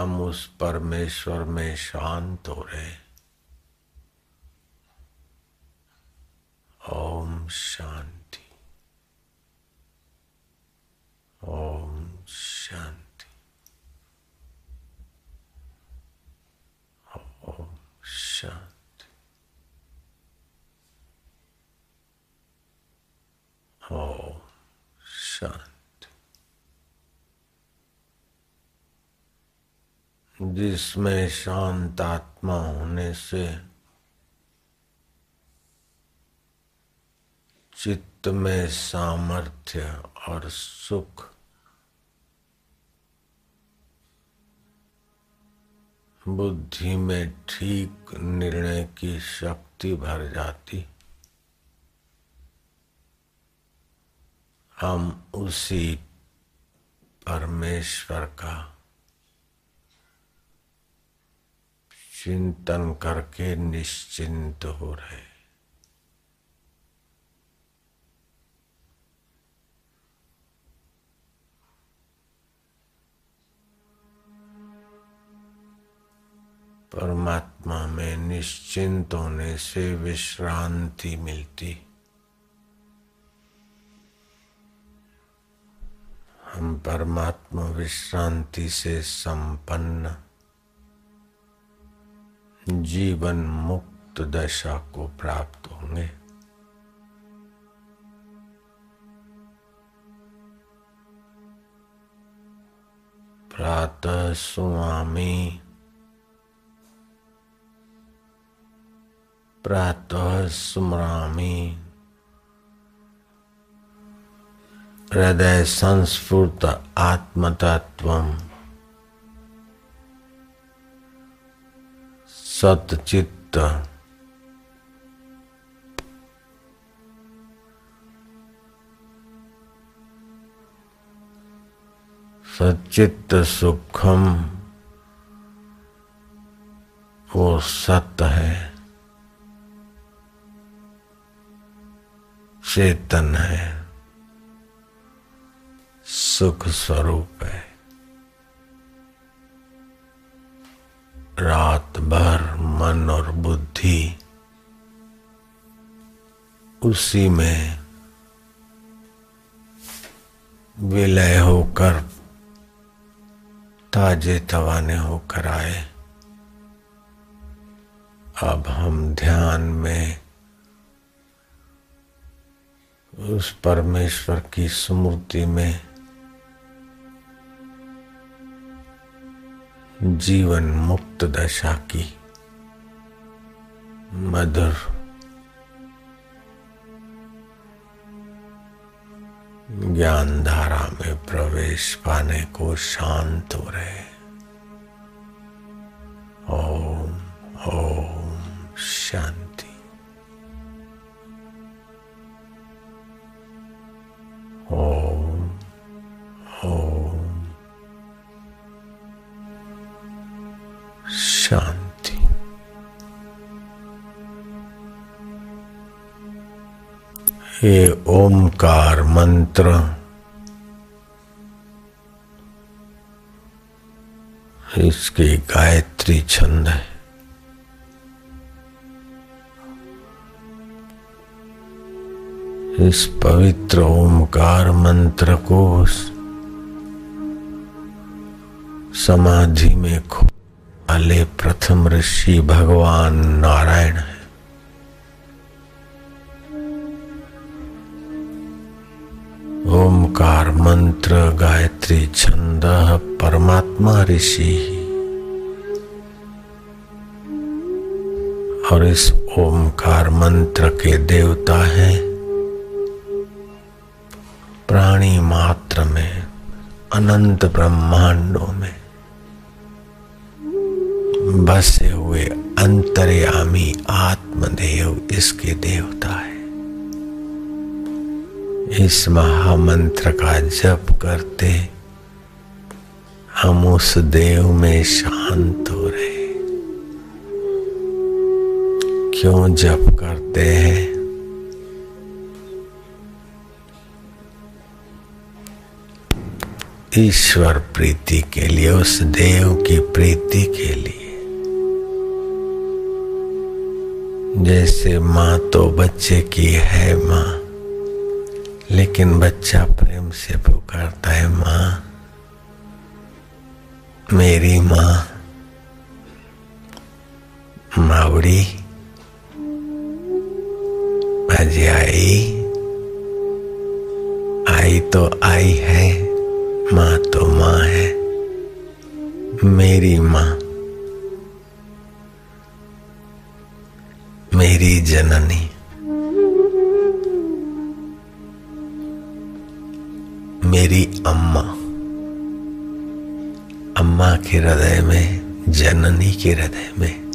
हम उस परमेश्वर में शांत हो रहे। ओम शांति ओम शांति ओम शांति ओम शांति जिसमें शांत आत्मा होने से चित्त में सामर्थ्य और सुख बुद्धि में ठीक निर्णय की शक्ति भर जाती। हम उसी परमेश्वर का चिंतन करके निश्चिंत हो रहे। परमात्मा में निश्चिंत होने से विश्रांति मिलती। हम परमात्मा विश्रांति से संपन्न जीवन मुक्त दशा को प्राप्त होंगे। प्रातः स्वामी। प्रातः स्मरामि। हृदय संस्फूर्त आत्मतत्व सतचित्त सचित्त सुखम वो सत है चेतन है सुख स्वरूप है रात भर मन और बुद्धि उसी में विलय होकर, ताजे तवाने होकर आए। अब हम ध्यान में उस परमेश्वर की स्मृति में जीवन मुक्त दशा की। मधुर। ज्ञान धारा में प्रवेश पाने को शांत हो रहे। ओम ओम शांति। ओम। शांति। ये ओमकार मंत्र इसकी गायत्री छंद है। इस पवित्र ओमकार मंत्र को समाधि में खो वाले प्रथम ऋषि भगवान नारायण है। ओमकार मंत्र गायत्री छंद परमात्मा ऋषि और इस ओमकार मंत्र के देवता है। प्राणी मात्र में, अनंत ब्रह्मांडों में। बसे हुए अंतर्यामी आत्मदेव इसके देवता है। इस महामंत्र का जप करते हम उस देव में शांत हो रहे क्यों जप करते हैं? ईश्वर प्रीति के लिए, उस देव की प्रीति के लिए। जैसे माँ तो बच्चे की है माँ, लेकिन बच्चा प्रेम से पुकारता है माँ। मेरी माँ, मावड़ी आज आई आई तो आई है, माँ तो माँ है। मेरी माँ मेरी जननी। मेरी अम्मा। अम्मा के हृदय में, जननी के हृदय में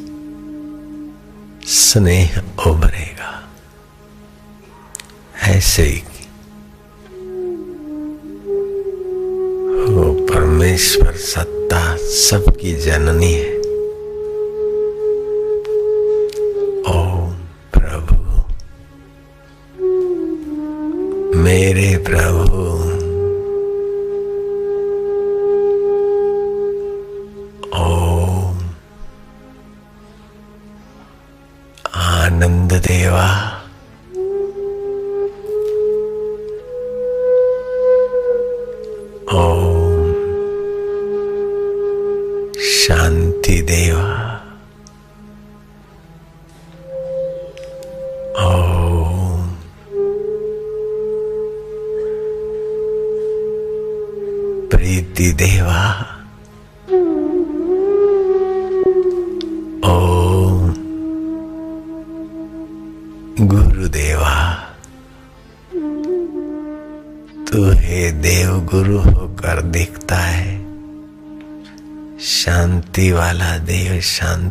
स्नेह उभरेगा। ऐसे ही परमेश्वर सत्ता सबकी जननी है। मेरे प्रभु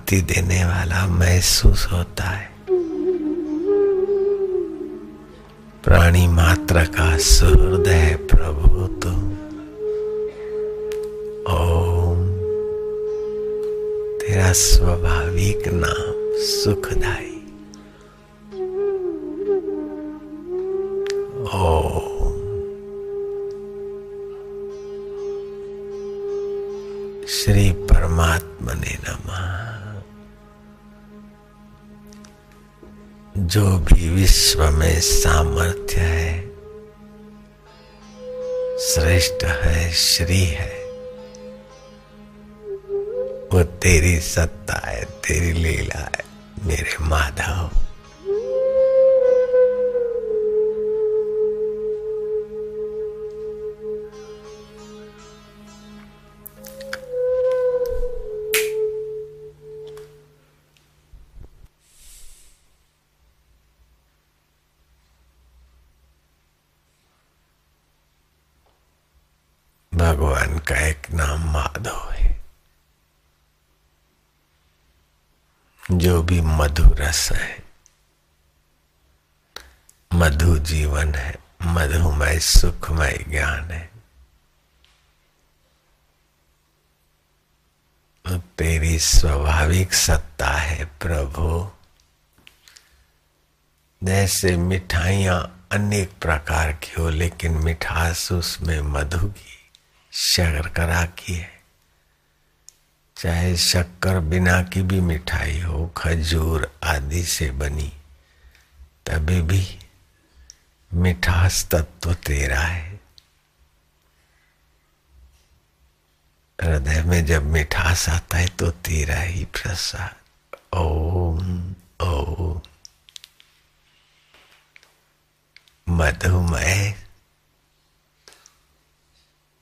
शांति देने वाला महसूस होता है। प्राणी मात्र का सुहृदय प्रभु तुम ओम। तेरा स्वाभाविक नाम सुखदाई। जो भी विश्व में सामर्थ्य है, श्रेष्ठ है, श्री है, वो तेरी सत्ता है, तेरी लीला है, मेरे माधव। भी मधु रस है। मधु जीवन है, मधुमय सुखमय ज्ञान है। तेरी स्वाभाविक सत्ता है प्रभु। जैसे मिठाइयाँ अनेक प्रकार की हो, लेकिन मिठास उसमें मधु की शर्करा की है। चाहे शक्कर बिना की भी मिठाई हो, खजूर आदि से बनी, तभी भी मिठास तत्व तेरा है। हृदय में जब मिठास आता है तो तेरा ही प्रसाद। ओम ओम। मधुमय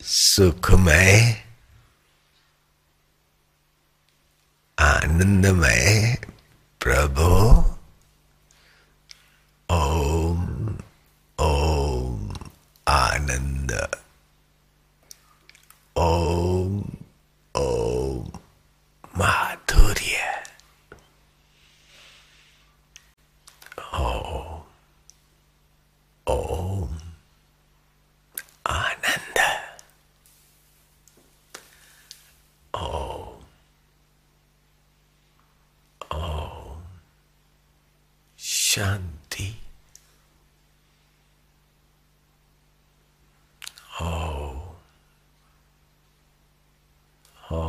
सुखमय आनंदमय प्रभु ओम ओम आनंद ओम ओम माधुर्य ओम ओम आनंद ओम ओम शांति ओम हो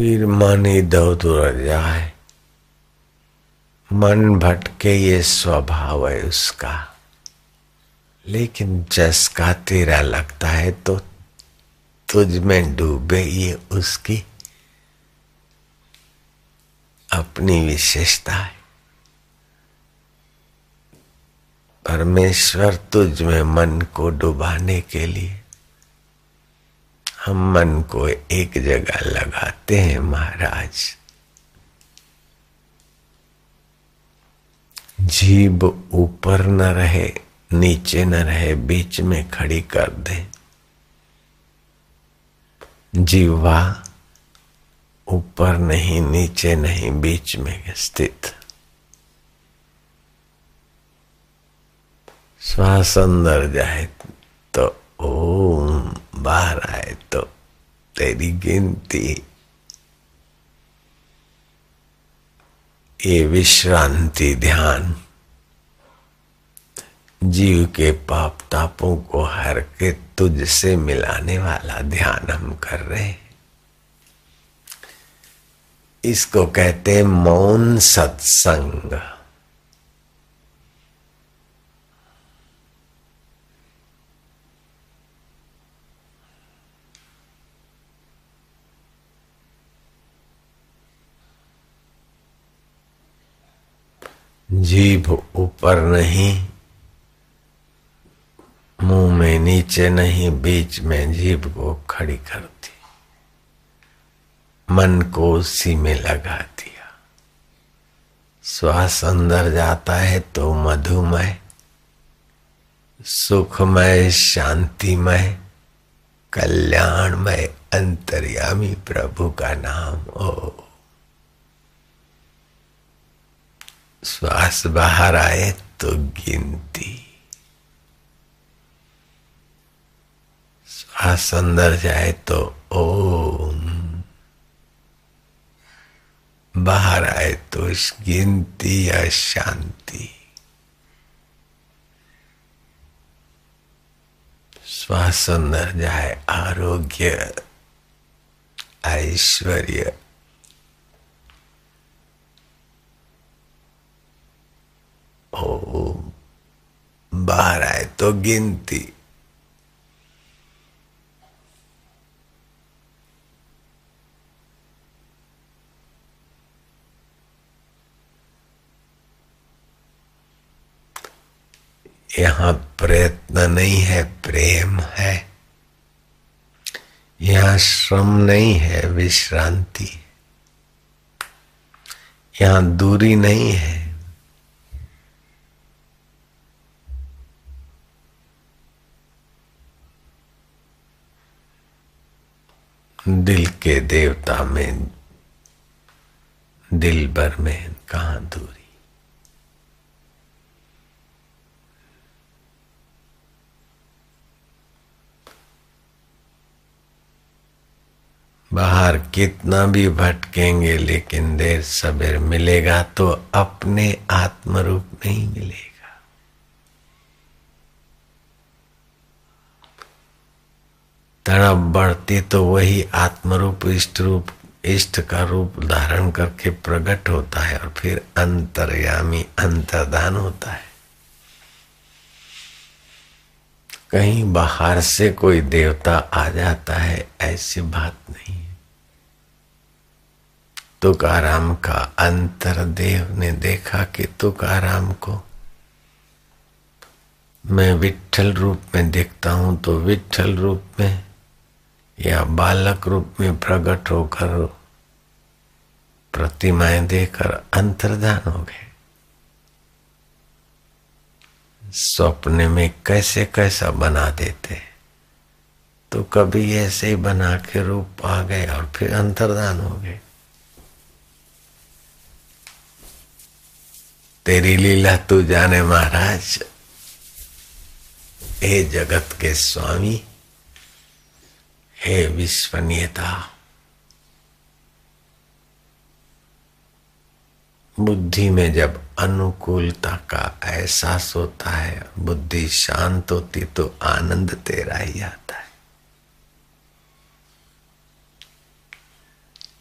फिर मन इधर उधर जाए। मन भटके ये स्वभाव है उसका। लेकिन चस्का तेरा लगता है तो तुझ में डूबे ये उसकी अपनी विशेषता है। परमेश्वर तुझ में मन को डुबाने के लिए हम मन को एक जगह लगाते हैं, महाराज। जीभ ऊपर न रहे, नीचे न रहे, बीच में खड़ी कर दे। जीवा ऊपर नहीं, नीचे नहीं, बीच में स्थित। श्वास अंदर जाए तो ओम बाहर आए तो तेरी गिनती। ये विश्रांति ध्यान जीव के पाप तापों को हर के तुझसे मिलाने वाला ध्यान हम कर रहे हैं। इसको कहते हैं मौन सत्संग। जीभ ऊपर नहीं, मुँह में नीचे नहीं, बीच में जीभ को खड़ी कर दी। मन को उसी में लगा दिया। श्वास अंदर जाता है तो मधुमय, सुखमय, शांतिमय, कल्याणमय, अंतर्यामी प्रभु का नाम। ओ श्वास बाहर आए तो गिनती। श्वास अंदर जाए तो ओम। बाहर आए तो गिनती या शांति। श्वास अंदर जाए आरोग्य, ऐश्वर्य। बाहर आए तो गिनती। यहाँ प्रयत्न नहीं है, प्रेम है। यहाँ श्रम नहीं है, विश्रांति। यहाँ दूरी नहीं है। दिल के देवता में, दिल भर में कहा दूरी? बाहर कितना भी भटकेंगे, लेकिन देर सबेर मिलेगा तो अपने आत्मरूप नहीं मिलेगा। तड़प बढ़ती तो वही आत्म रूप इष्ट रूप इष्ट का रूप धारण करके प्रकट होता है और फिर अंतर्यामी अंतर्दान होता है। कहीं बाहर से कोई देवता आ जाता है, ऐसी बात नहीं है। तुकाराम का अंतरदेव ने देखा कि तुकाराम को मैं विठल रूप में देखता हूँ तो विठल रूप में या बालक रूप में प्रकट होकर, प्रतिमाएँ देकर अंतर्धान हो गए। स्वप्न में कैसे कैसा बना देते। तो कभी ऐसे ही बना के रूप आ गए और फिर अंतर्धान हो गए। तेरी लीला तू जाने महाराज हे जगत के स्वामी। हे विश्वनीयता। बुद्धि में जब अनुकूलता का एहसास होता है, बुद्धि शांत होती तो आनंद तेरा ही आता है।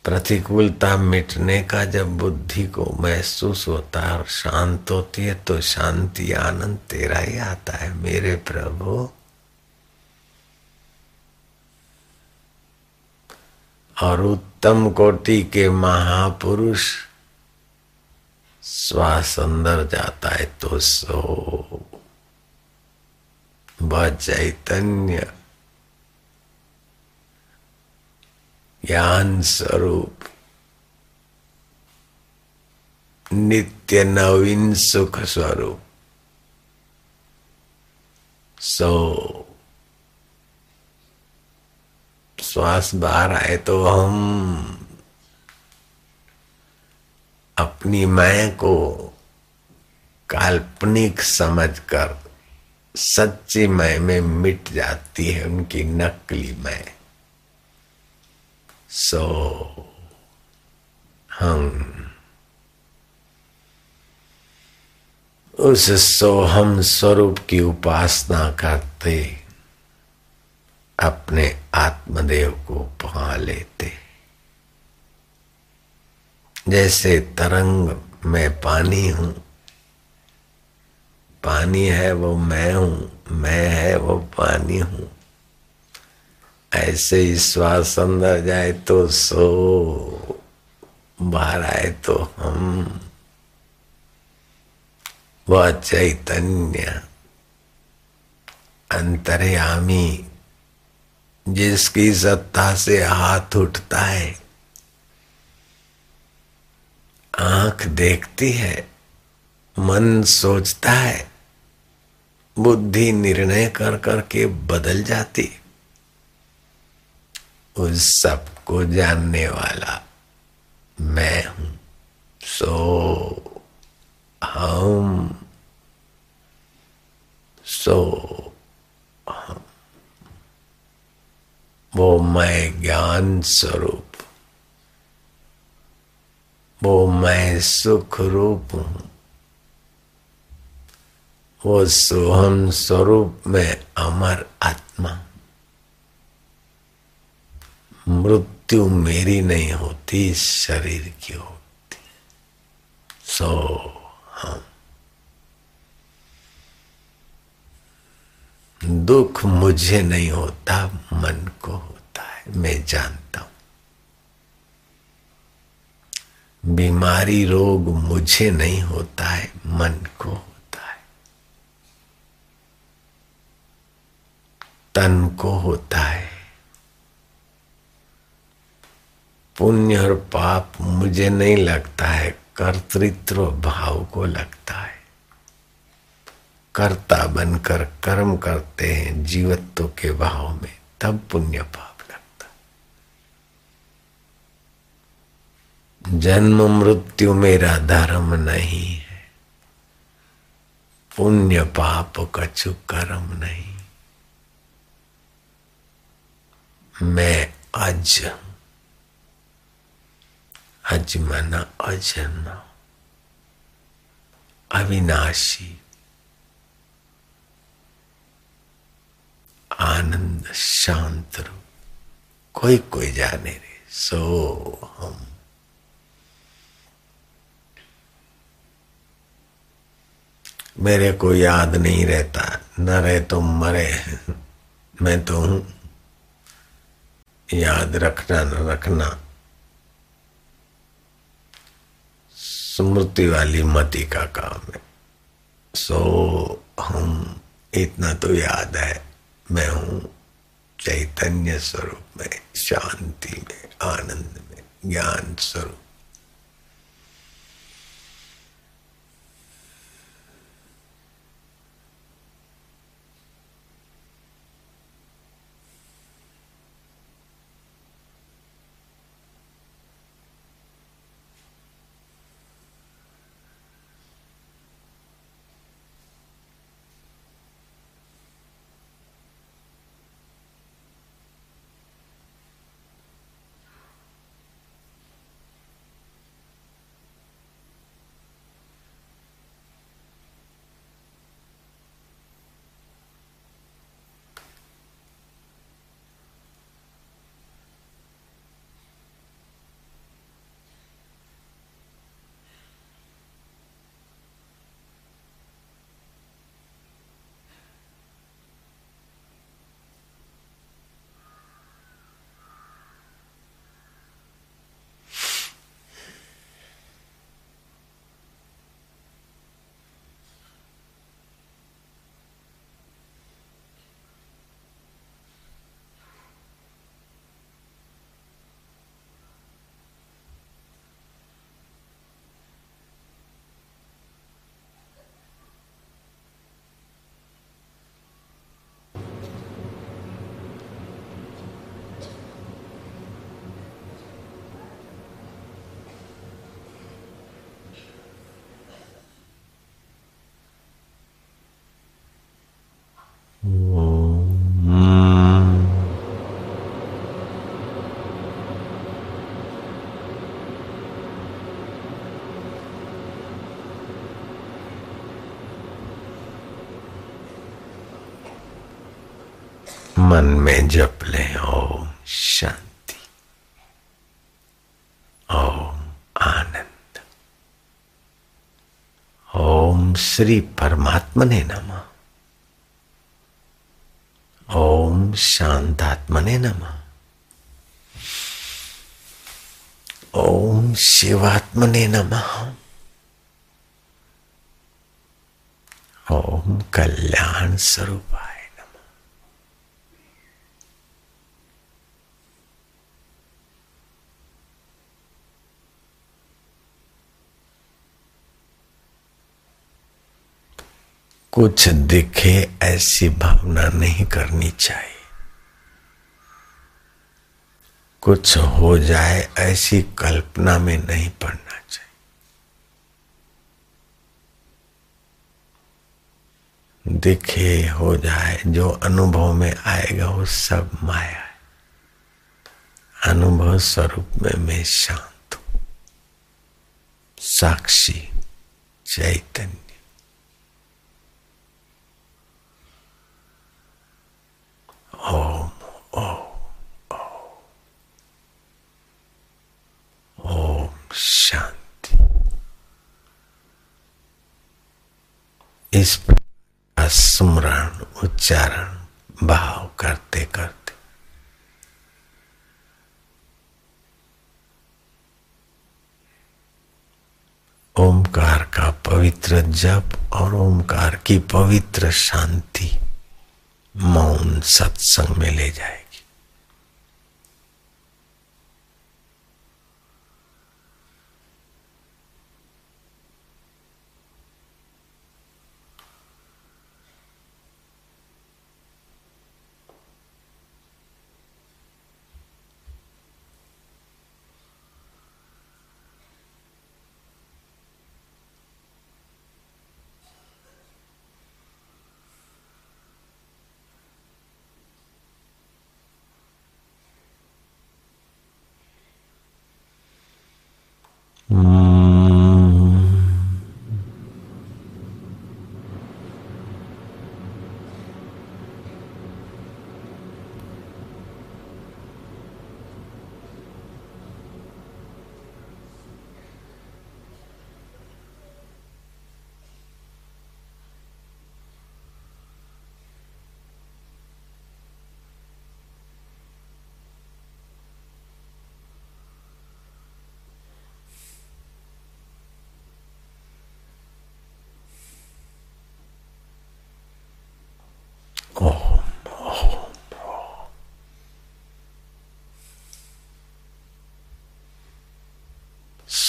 प्रतिकूलता मिटने का जब बुद्धि को महसूस होता है और शांत होती है तो शांति, आनंद तेरा ही आता है। मेरे प्रभु और उत्तम कोटि के महापुरुष श्वास अंदर जाता है तो सो। व चैतन्य ज्ञान स्वरूप। नित्य नवीन सुख स्वरूप। सो। श्वास बाहर आए तो हम अपनी मैं को काल्पनिक समझकर सच्ची मैं में मिट जाती है उनकी नकली मैं। सो हम उस सोहम स्वरूप की उपासना करते अपने आत्मदेव को पा लेते। जैसे तरंग में पानी हूँ, पानी है वो मैं हूँ, मैं है वो पानी हूँ। ऐसे ही श्वास अंदर जाए तो सो, बाहर आए तो हम। वह चैतन्य अंतर्यामी जिसकी सत्ता से हाथ उठता है। आँख देखती है, मन सोचता है, बुद्धि निर्णय कर करके बदल जाती। उस सबको जानने वाला मैं हूँ। सो हम सो हम। वो मैं ज्ञान स्वरूप वो मैं सुख रूप हूँ। वो सोहम स्वरूप में अमर आत्मा मृत्यु मेरी नहीं होती, शरीर की होती। सो हम। दुख मुझे नहीं होता, मन को। है मैं जानता हूँ। बीमारी रोग मुझे नहीं होता है, मन को होता है। तन को होता है। पुण्य और पाप मुझे नहीं लगता है, कर्तृत्व भाव को लगता है। कर्ता बनकर कर्म करते हैं जीवत्व के भाव में, तब पुण्य पाप जन्म मृत्यु मेरा धर्म नहीं है। पुण्य पाप कछु कर्म नहीं। मैं अज अज मना अजन्मा अविनाशी, आनंद शांत रू कोई कोई जाने रे, सो हम। मेरे को याद नहीं रहता। न रहे तो मरे मैं तो हूँ। याद रखना, न रखना। स्मृति वाली मति का काम है। सो, हम, इतना तो याद है। मैं हूँ चैतन्य स्वरूप में, शांति में, आनंद में, ज्ञान स्वरूप श्री परमात्मने नमः। ओम शांतात्मने नमः। ओम शिवात्मने नमः। ओम कल्याण स्वरूपाय। कुछ दिखे ऐसी भावना नहीं करनी चाहिए। कुछ हो जाए ऐसी कल्पना में नहीं पड़ना चाहिए। दिखे हो जाए, जो अनुभव में आएगा वो सब माया है। अनुभव स्वरूप में मैं शांत हूँ। साक्षी चैतन्य। ओम ओम ओम शांति इस स्मरण उच्चारण भाव करते करते ओमकार का पवित्र जप और ओमकार की पवित्र शांति मौन सत्संग में ले जाएगी। ओम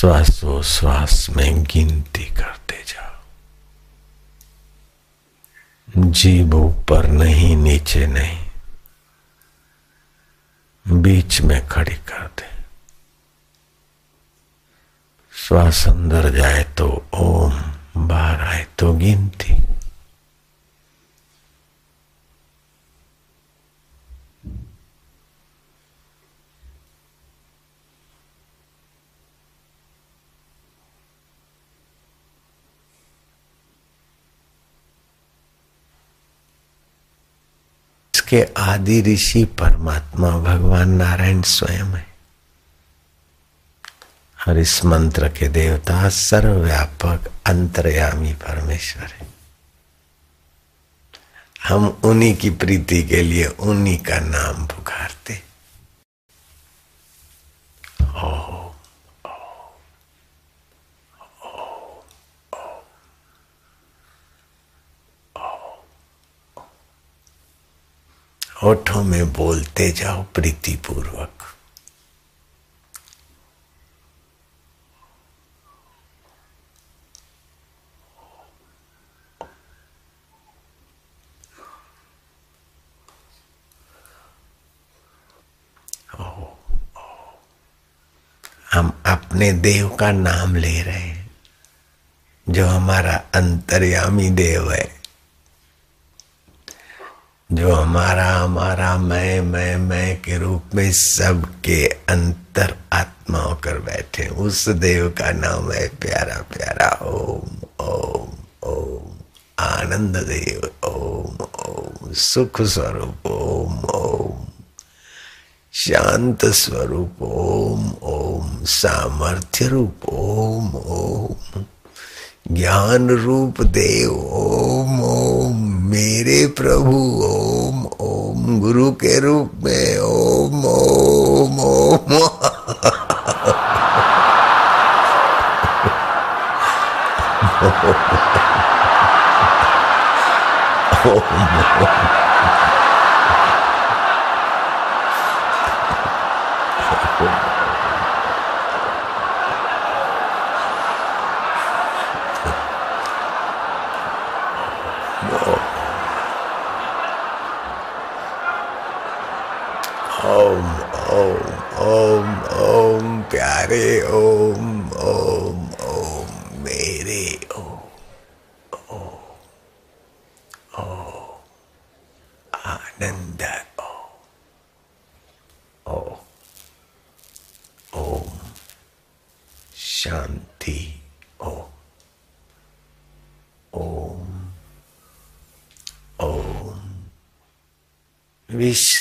श्वासोश्वास में गिनती करते जाओ। जीभ ऊपर नहीं, नीचे नहीं। बीच में खड़ी कर दे। श्वास अंदर जाए तो ओम, बाहर आए तो गिनती। इसके आदि ऋषि परमात्मा भगवान नारायण स्वयं है। और इस मंत्र के देवता सर्वव्यापक अंतर्यामी परमेश्वर है। हम उन्हीं की प्रीति के लिए उन्हीं का नाम पुकारते। ओ होठों में बोलते जाओ प्रीति पूर्वक हम अपने देव का नाम ले रहे हैं, जो हमारा अंतर्यामी देव है। जो हमारा हमारा, मैं मैं मैं के रूप में सबके अंतर आत्मा होकर बैठे उस देव का नाम है प्यारा प्यारा, ओम ओम ओम, आनंद देव, ओम ओम, सुख स्वरूप, ओम ओम, शांत स्वरूप, ओम ओम, सामर्थ्य रूप, ओम ओम, ज्ञान रूप देव, ओम ओम मेरे प्रभु ओम ओम गुरु के रूप में ओम ओम ओम ओम मेरे ओम ओम ओम आनंद ओम ओम शांति ओम ओम ओम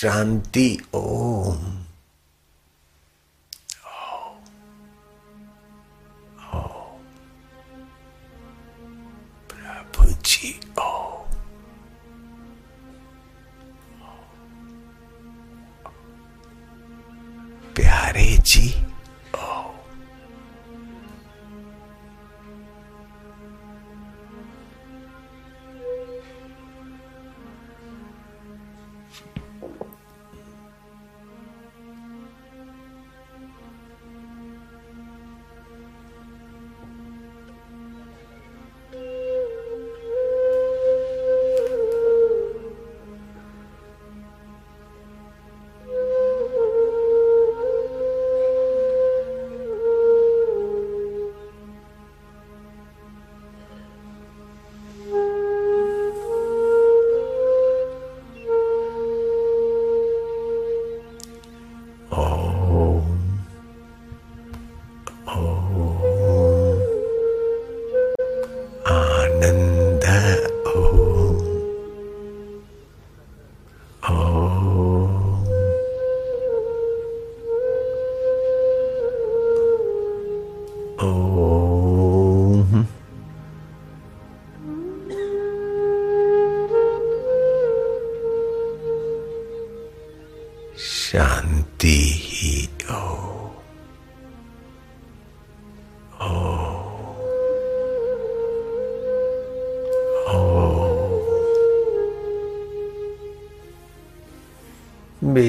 विश्रांति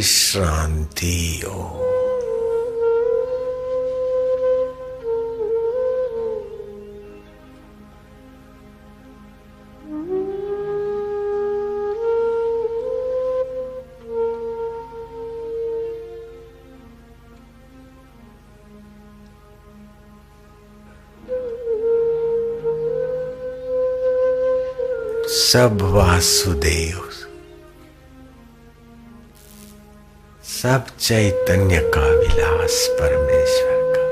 विश्रांति हो सब वासुदेव। सब चैतन्य का विलास परमेश्वर का।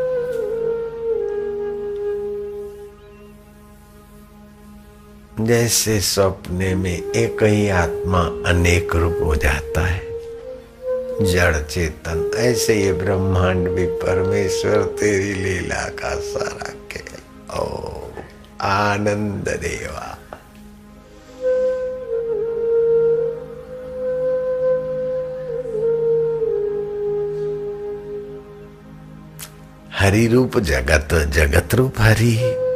जैसे सपने में एक ही आत्मा अनेक रूप हो जाता है, जड़ चेतन, ऐसे ये ब्रह्मांड भी परमेश्वर तेरी लीला का सारा खेल। ओ, आनंद देवा। हरि रूप जगत जगत रूप हरि।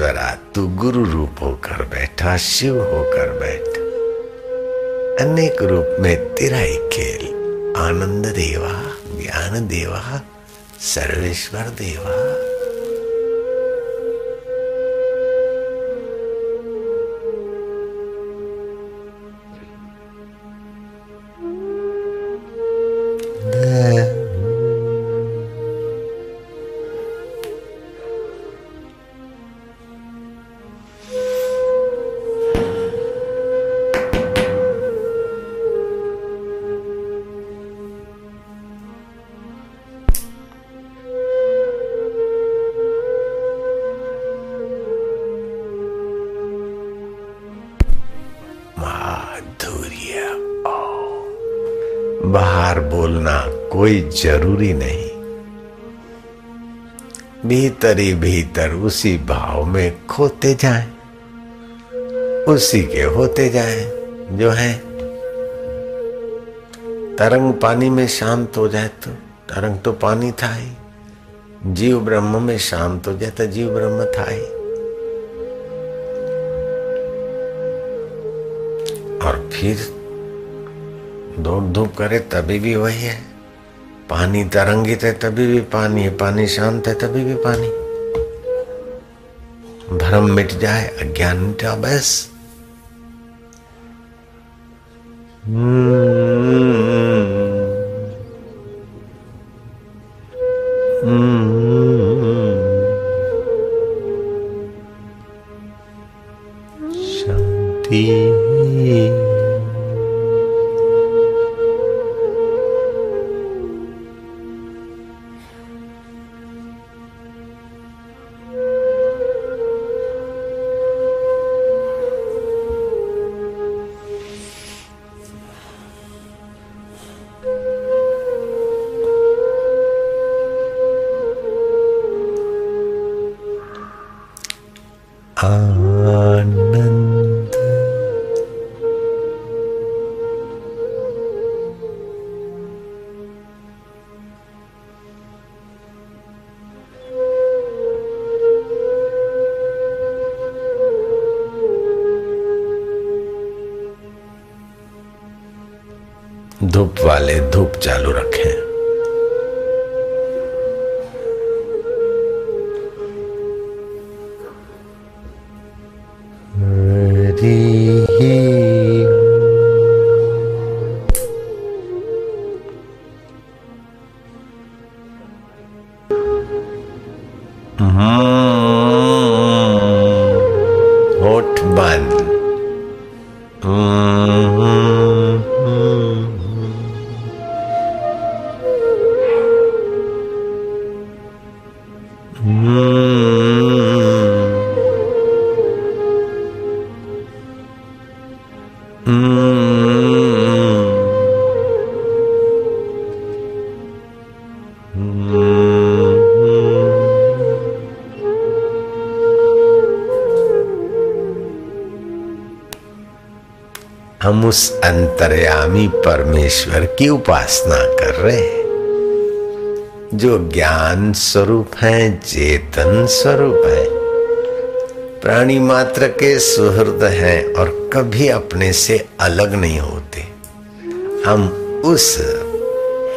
ईश्वरा तू गुरु रूप होकर बैठा, शिव होकर बैठ। अनेक रूप में तेरा ही खेल, आनंद देवा, ज्ञान देवा, सर्वेश्वर देवा। कोई ज़रूरी नहीं। भीतर ही भीतर उसी भाव में खोते जाएँ, उसी के होते जाएँ जो है। तरंग पानी में शांत हो जाए तो तरंग तो पानी था ही। जीव ब्रह्म में शांत हो जाए तो जीव ब्रह्म था ही। और फिर दौड़ धूप करे तभी भी वही है। पानी तरंगित है, तभी भी पानी है। पानी शांत है, तभी भी पानी। भ्रम मिट जाए, अज्ञान मिटा बस। धूप वाले धूप चालू रखें। उस अंतर्यामी परमेश्वर की उपासना कर रहे हैं। जो ज्ञान स्वरूप है, चेतन स्वरूप है। प्राणी मात्र के सुहृद हैं और कभी अपने से अलग नहीं होते। हम उस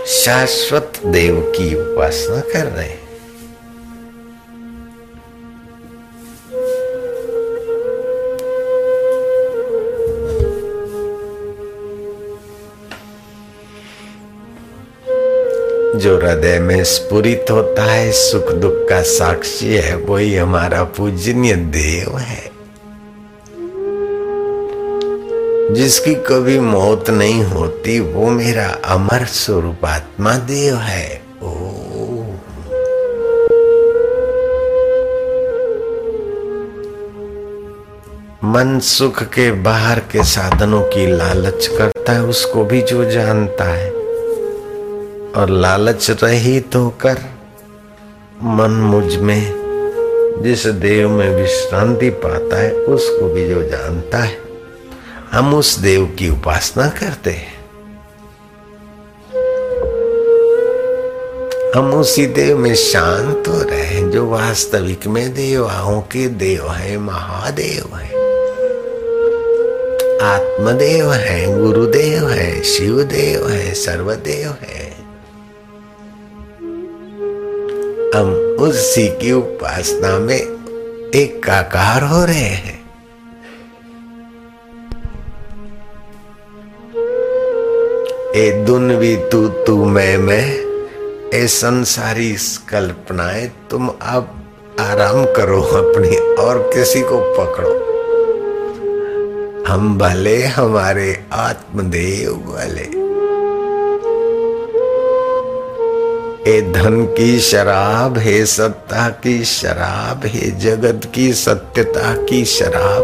शाश्वत देव की उपासना कर रहे हैं। जो हृदय में स्पुरित होता है, सुख दुख का साक्षी है, वही हमारा पूजनीय देव है। जिसकी कभी मौत नहीं होती, वो मेरा अमर स्वरूप आत्मा देव है। ओ मन सुख के बाहर के साधनों की लालच करता है, उसको भी जो जानता है। और लालच रहित होकर मन मुझमें जिस देव में विश्रांति पाता है, उसको भी जो जानता है। हम उस देव की उपासना करते हैं। हम उसी देव में शांत हो रहे हैं जो वास्तविक में देवाओं के देव है, महादेव है। आत्मदेव है, गुरुदेव है, शिवदेव है, सर्वदेव है। हम उसी की उपासना में एकाकार हो रहे हैं। ए दुनवी तू तू मैं मैं, ए संसारी कल्पनाएँ तुम अब आराम करो, अपनी और किसी को पकड़ो। हम भले हमारे आत्मदेव भले। ए धन की शराब, है सत्ता की शराब, है जगत की सत्यता की शराब।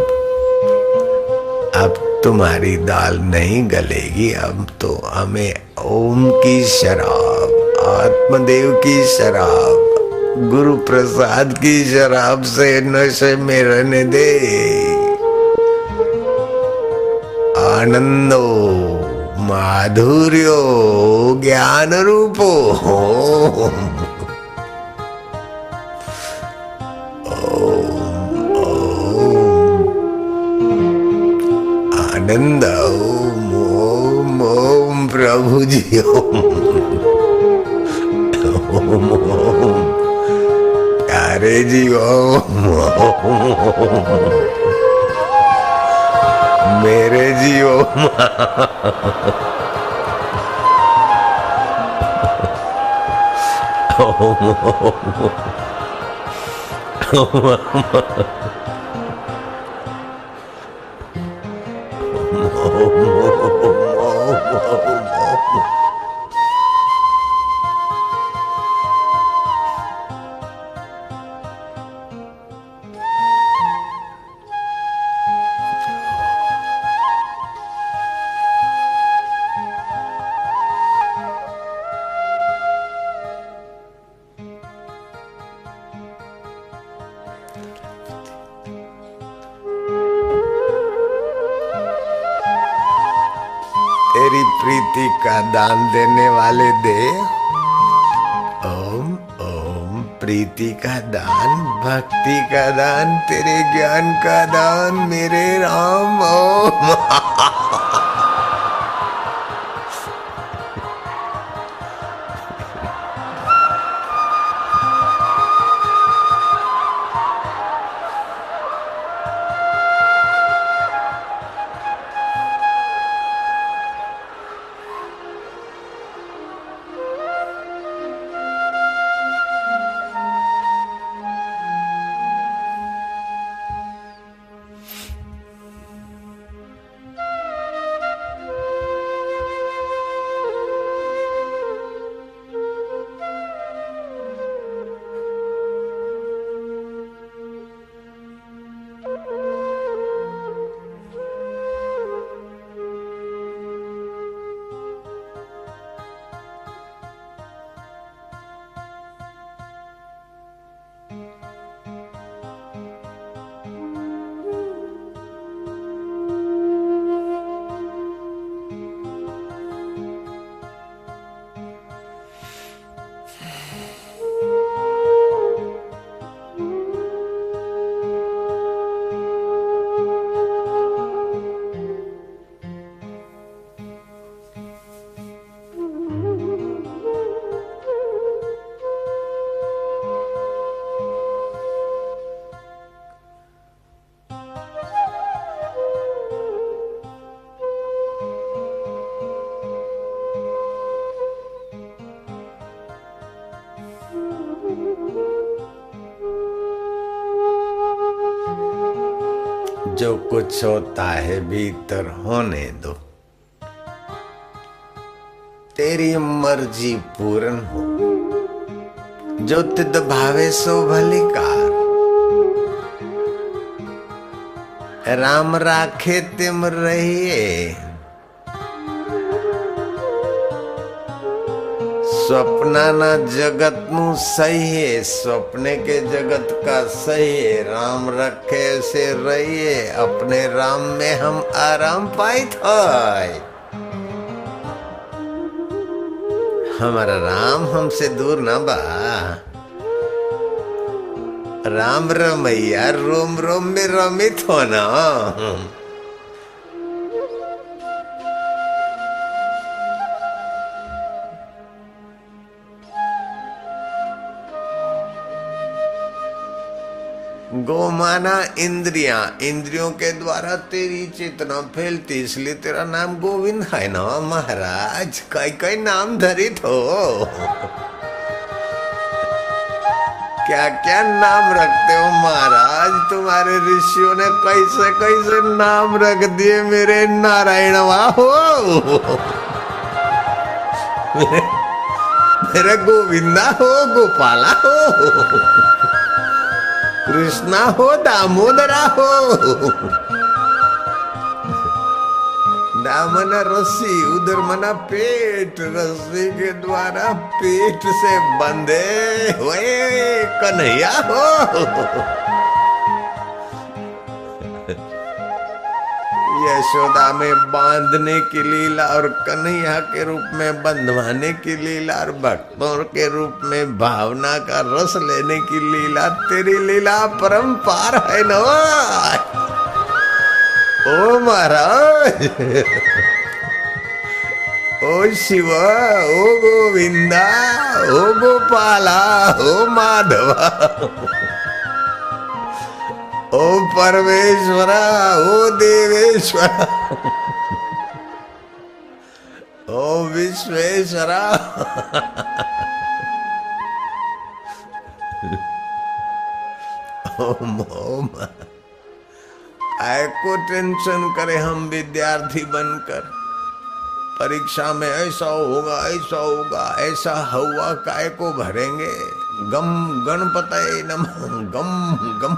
अब तुम्हारी दाल नहीं गलेगी, अब तो हमें ओम की शराब, आत्मदेव की शराब, गुरु प्रसाद की शराब से नशे में रहने दे। आनंदो माधुर्यो ज्ञान रूपो आनंद ओम ओम ओम प्रभु जी ओम ओम ओम प्यारे जी ओम ओम मेरे ओम ओम। ओम ओम। दान देने वाले दे ओम ओम, प्रीति का दान, भक्ति का दान, तेरे ज्ञान का दान, मेरे राम, ओम। कुछ होता है भीतर होने दो। तेरी मर्ज़ी पूर्ण हो। जो तिद भावे सो भलिकार राम राखे तिम रहिए। સ્વપ્નના सही है સ્વપ્ને के जगत का सही है। राम रखे से रहिए, अपने राम में हम आराम पाई थे हमारा राम हमसे दूर ना बा। राम रमैया रोम रोम में रमित होना गोमाना इंद्रिया इंद्रियों के द्वारा तेरी चेतना फैलती इसलिए तेरा नाम गोविंद है ना महाराज? कई कई नाम धरित हो। क्या क्या नाम रखते हो महाराज? तुम्हारे ऋषियों ने कैसे कैसे नाम रख दिए मेरे नारायण हो मेरे, मेरे गोविंदा हो गोपाला हो। कृष्णा हो, दामोदरा हो दामना रस्सी, उधर मना पेट, रस्सी के द्वारा पेट से बंधे हुए कन्हैया हो। यशोदा में बांधने की लीला और कन्हैया के रूप में बंधवाने की लीला और भक्तों के रूप में भावना का रस लेने की लीला, तेरी लीला परम्पार है न? ओ महाराज! ओ शिव, ओ गोविंदा, ओ गोपाला, ओ माधवा। ओ परमेश्वरा, ओ देवेश्वरा। ओ विश्वेश्वरा। ओम ओम आय को टेंशन करे हम विद्यार्थी बनकर। परीक्षा में ऐसा होगा ऐसा होगा, ऐसा हवा काय को भरेंगे? गम गणपत नम, गम गम।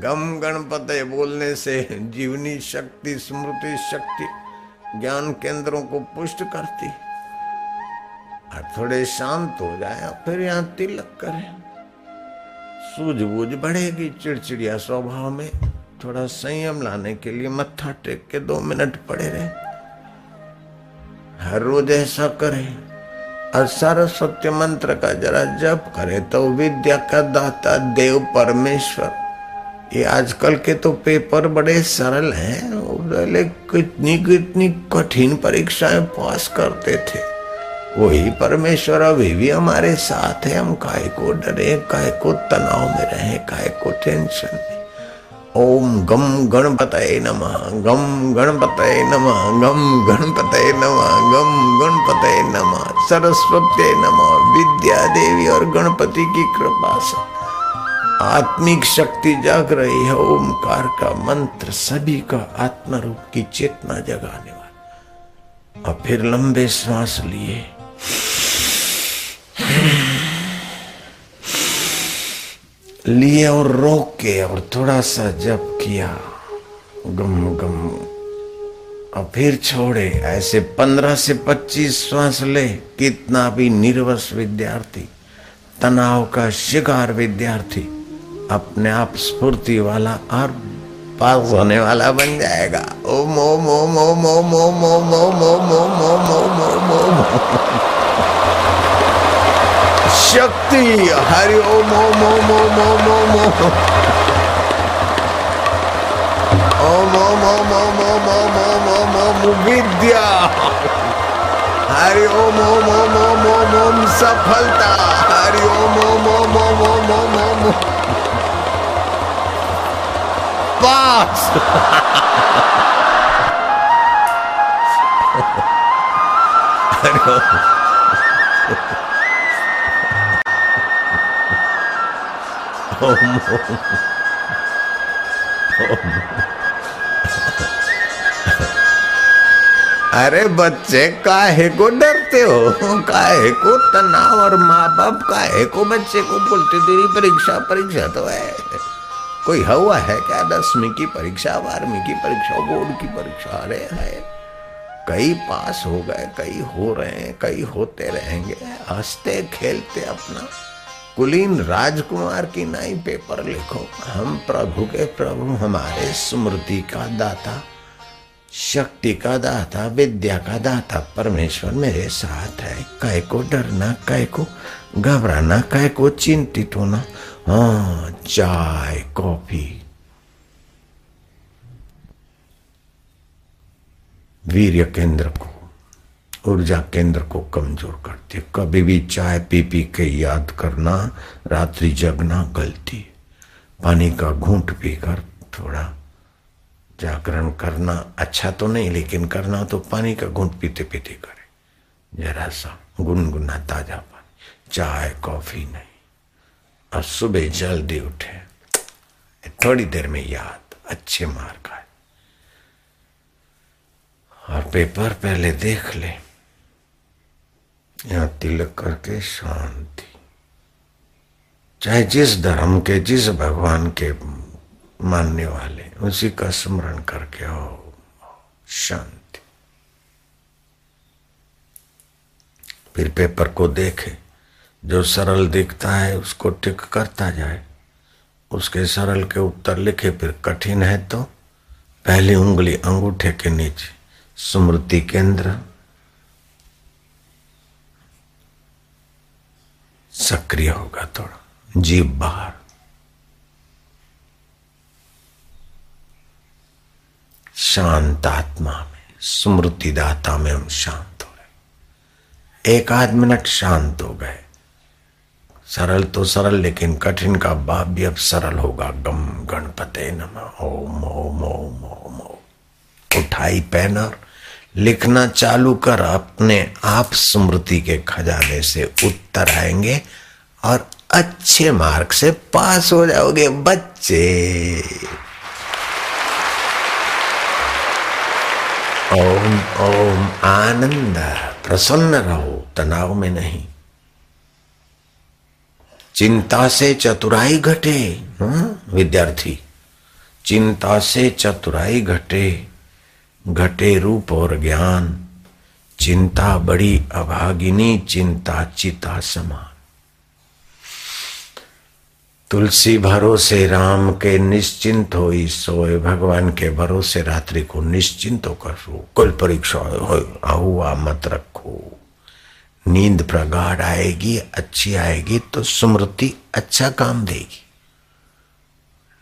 गम गणपत बोलने से जीवनी शक्ति, स्मृति शक्ति, ज्ञान केंद्रों को पुष्ट करती और थोड़े शांत हो जाए फिर यहाँ तिलक करें। सूझबूझ बढ़ेगी चिड़चिड़िया स्वभाव में। थोड़ा संयम लाने के लिए मत्था टेक के दो मिनट पड़े रहे। हर रोज ऐसा करे। और सरस्वती मंत्र का जरा जप करे तो विद्या का दाता देव परमेश्वर। ये आजकल के तो पेपर बड़े सरल हैं कितनी कितनी कठिन परीक्षाएँ पास करते थे। वही परमेश्वर अभी भी हमारे साथ है, हम काय को डरे काय को तनाव में रहे काय को टेंशन में। ओम गम गणपतये नमः, गम गणपतये नमः, गम गणपतये नमः, गम गणपतये नमः सरस्वती नमः विद्या देवी और गणपति की कृपा से। आत्मिक शक्ति जाग रही है, ओमकार का मंत्र सभी का आत्म रूप की चेतना जगाने वाला। और फिर लंबे श्वास लिए। लिए और रोक के और थोड़ा सा जप किया गम गम और फिर छोड़े ऐसे पंद्रह से पच्चीस श्वास ले कितना भी निर्वस विद्यार्थी तनाव का शिकार विद्यार्थी अपने आप स्फूर्ति वाला और पास होने वाला बन जाएगा ओम ओम ओम ओम ओम ओम ओम ओम ओम ओम ओम ओम ओम शक्ति हरि ओम ओम ओम ओम ओम ओम ओम ओम ओम ओम ओम ओम ओम ओम ओम विद्या हरि ओम ओम ओम ओम ओम ओम सफलता हरि ओम ओम ओम ओम ओम ओम ओम पास हरि ओम अरे बच्चे, काहे को डरते हो? काहे को तनाव और माँ बाप काहे को बच्चे को बोलते तेरी परीक्षा परीक्षा तो है। कोई हवा है क्या? दसवीं की परीक्षा, बारहवीं की परीक्षा, बोर्ड की परीक्षा? अरे है। कई पास हो गए, कई हो रहे हैं, कई होते रहेंगे। हँसते, खेलते अपना। कुलीन राजकुमार की नाई पेपर लिखो। हम प्रभु के प्रभु, हमारे स्मृति का दाता, शक्ति का दाता, विद्या का दाता, परमेश्वर मेरे साथ है। कह को डरना, कह को घबराना, कह को चिंतित होना। हाँ चाय, कॉफ़ी। वीर्य केंद्र को। ऊर्जा केंद्र को कमज़ोर करती कभी भी चाय पी पी के याद करना, रात्रि जगना गलती। पानी का घूंट पीकर थोड़ा जागरण करना अच्छा तो नहीं, लेकिन करना तो पानी का घूंट पीते पीते करे। जरा सा गुनगुना ताज़ा पानी। चाय, कॉफ़ी नहीं। और सुबह जल्दी उठे। थोड़ी देर में याद, अच्छे मार्ग आए। और पेपर पहले देख ले। यहाँ तिलक करके शांति। चाहे जिस धर्म के, जिस भगवान के मानने वाले, उसी का स्मरण करके हो शांति। फिर पेपर को देखे। जो सरल दिखता है, उसको टिक करता जाए। उसके सरल के उत्तर लिखे, फिर कठिन है तो पहली उंगली अंगूठे के नीचे, स्मृति केंद्र। सक्रिय होगा थोड़ा। जीव बाहर। शांत आत्मा में स्मृति दाता में हम शांत हो रहे एक आध मिनट शांत हो गए। सरल तो सरल, लेकिन कठिन का बाप भी अब सरल होगा। गम गणपते नम। ओम ओम ओम ओम ओम। उठाई पेन और लिखना चालू कर अपने आप स्मृति के खजाने से उत्तर आएँगे और अच्छे मार्क से पास हो जाओगे बच्चे। ओम ओम आनंद प्रसन्न रहो तनाव में नहीं। चिंता से चतुराई घटे हाँ, विद्यार्थी। चिंता से चतुराई घटे। घटे रूप और ज्ञान। चिंता बड़ी अभागिनी, चिंता चिता समान। तुलसी भरोसे राम के निश्चिंत हो सोए भगवान के भरोसे रात्रि को निश्चिंत होकर सो। कुल परीक्षा हुआ मत रखो। नींद प्रगाढ़ आएगी, अच्छी आएगी तो स्मृति अच्छा काम देगी।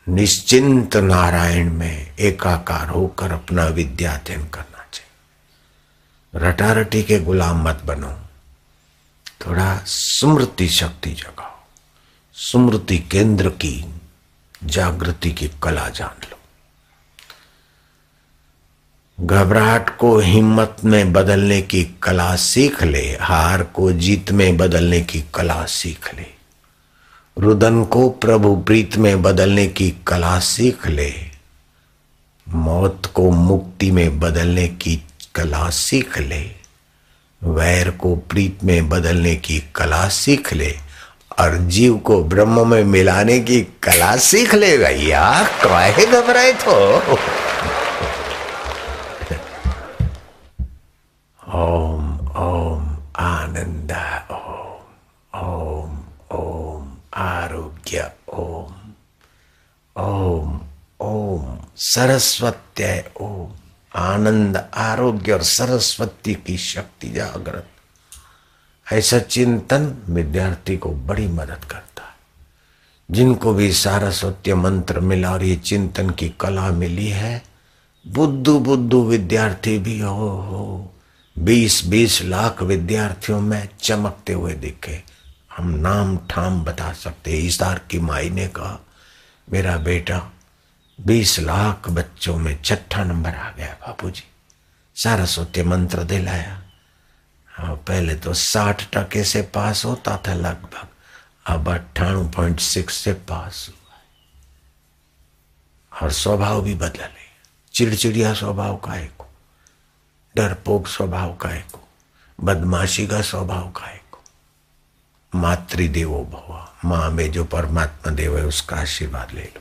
निश्चिंत नारायण में एकाकार होकर अपना विद्याध्ययन करना चाहिए। रटारटी के गुलाम मत बनो। थोड़ा स्मृति शक्ति जगाओ। स्मृति केंद्र की जागृति की कला जान लो। घबराहट को हिम्मत में बदलने की कला सीख ले। हार को जीत में बदलने की कला सीख ले। रुदन को प्रभु प्रीत में बदलने की कला सीख ले। मौत को मुक्ति में बदलने की कला सीख ले। वैर को प्रीत में बदलने की कला सीख ले। और जीव को ब्रह्म में मिलाने की कला सीख ले, भैया। काहे घबराए तो ओम ओम आनंद ओम ओम ओम आरोग्य ओम ओम ओम सरस्वत्य ओम। आनंद, आरोग्य और सरस्वती की शक्ति जागृत। ऐसा चिंतन विद्यार्थी को बड़ी मदद करता है। जिनको भी सारस्वत्य मंत्र मिला और ये चिंतन की कला मिली है बुद्धू बुद्धू विद्यार्थी भी हो हो। बीस बीस लाख विद्यार्थियों में चमकते हुए दिखे। हम नाम ठाम बता सकते ईसार की माई ने कहा, मेरा बेटा बीस लाख बच्चों में छठा नंबर आ गया बापू जी सारस्वती मंत्र दिलाया। हाँ पहले तो साठ टके से पास होता था लगभग, अब अट्ठाणु पॉइंट सिक्स से पास हुआ और स्वभाव भी बदल ले चिड़चिड़िया स्वभाव का एक डरपोक स्वभाव का एक बदमाशी का स्वभाव का एक मातृदेवो भव, माँ में जो परमात्मा देव है, उसका आशीर्वाद ले लो।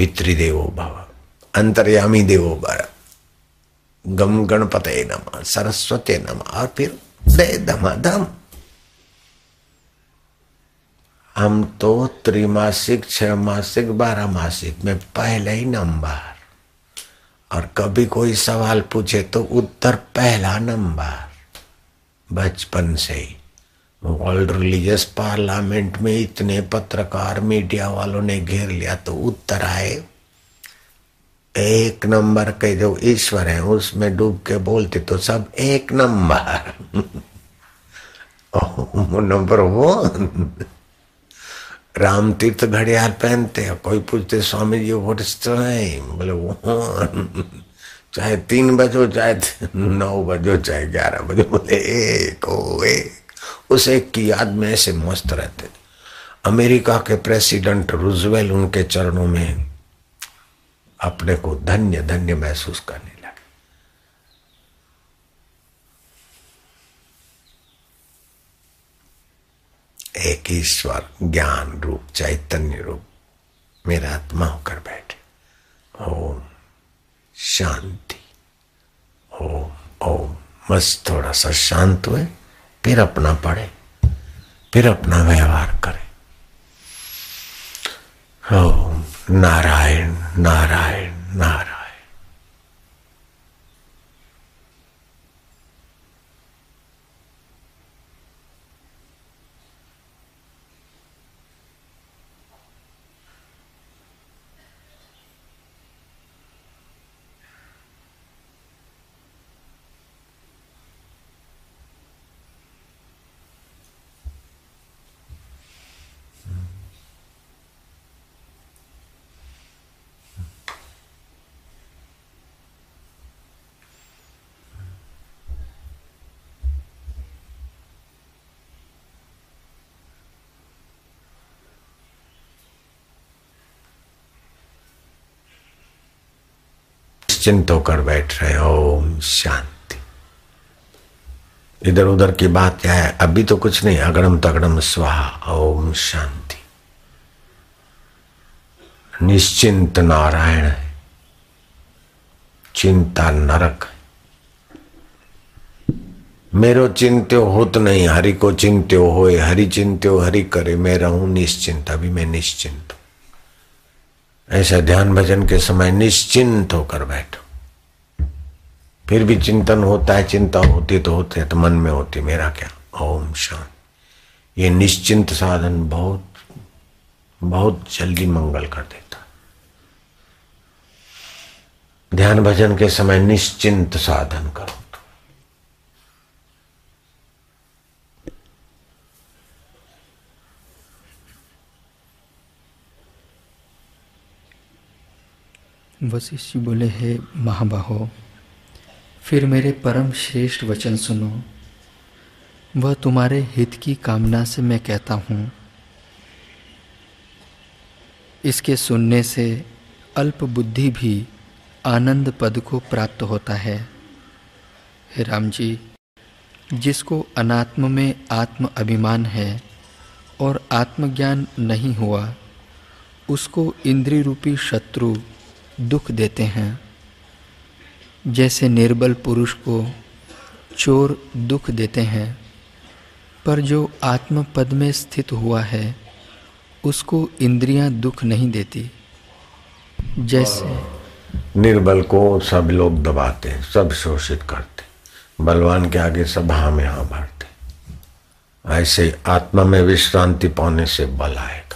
पितृदेवो भव, अंतर्यामी देवो भव गम गणपत नम सरस्वती नम, और फिर दे धमाधम। हम तो त्रिमासिक छह मासिक बारह मासिक में पहले ही नंबर। और कभी कोई सवाल पूछे तो उत्तर पहला नंबर। बचपन से ही। वर्ल्ड रिलीजियस पार्लियामेंट में इतने पत्रकार मीडिया वालों ने घेर लिया तो उत्तर आए। एक नंबर के जो ईश्वर है, उसमें डूब के बोलते तो सब एक नंबर। नंबर वो राम तीर्थ घड़ियाल पहनते हैं, कोई पूछते, स्वामी जी वोट टाइम बोले वो चाहे तीन बजो चाहे नौ बजो चाहे ग्यारह बजो बोले, एक ओ एक। उस एक की याद में ऐसे मस्त रहते थे। अमेरिका के प्रेसिडेंट रुजवेल उनके चरणों में अपने को धन्य धन्य महसूस करने लगे। एक ईश्वर, ज्ञान रूप, चैतन्य रूप मेरा आत्मा होकर बैठे। ओम शांति। ओम ओम। बस थोड़ा सा शांत हुए। फिर अपना पढ़े फिर अपना व्यवहार करे। ओम नारायण नारायण नारायण। निश्चिंत होकर बैठ रहे ओम शांति। इधर उधर की बात क्या है। अभी तो कुछ नहीं, अगड़म तगड़म स्वाहा, ओम शांति। निश्चिंत नारायण है। चिंता नरक है। मेरो चिंत्यो होत नहीं, हरि को चिंत्यो होए, हरि चिंत्यो हरि करे, मैं रहूँ निश्चिंत, अभी मैं निश्चिंत ऐसा ध्यान भजन के समय निश्चिंत होकर बैठो। फिर भी चिंतन होता है, चिंता होती तो होती है तो मन में होती मेरा क्या? ओम शांत। ये निश्चिंत साधन बहुत बहुत जल्दी मंगल कर देता। ध्यान भजन के समय निश्चिंत साधन करो। वशिष्ठ बोले, हे महाबाहो, फिर मेरे परम श्रेष्ठ वचन सुनो। वह तुम्हारे हित की कामना से मैं कहता हूँ। इसके सुनने से अल्प बुद्धि भी आनंद पद को प्राप्त होता है। हे राम जी, जिसको अनात्म में आत्म अभिमान है और आत्मज्ञान नहीं हुआ, उसको इंद्रिय रूपी शत्रु दुख देते हैं। जैसे निर्बल पुरुष को चोर दुख देते हैं, पर जो आत्म पद में स्थित हुआ है, उसको इंद्रियाँ दुख नहीं देती। जैसे निर्बल को सब लोग दबाते, सब शोषित करते, बलवान के आगे सब हाँ में हाँ भरते ऐसे आत्मा में विश्रांति पाने से बल आएगा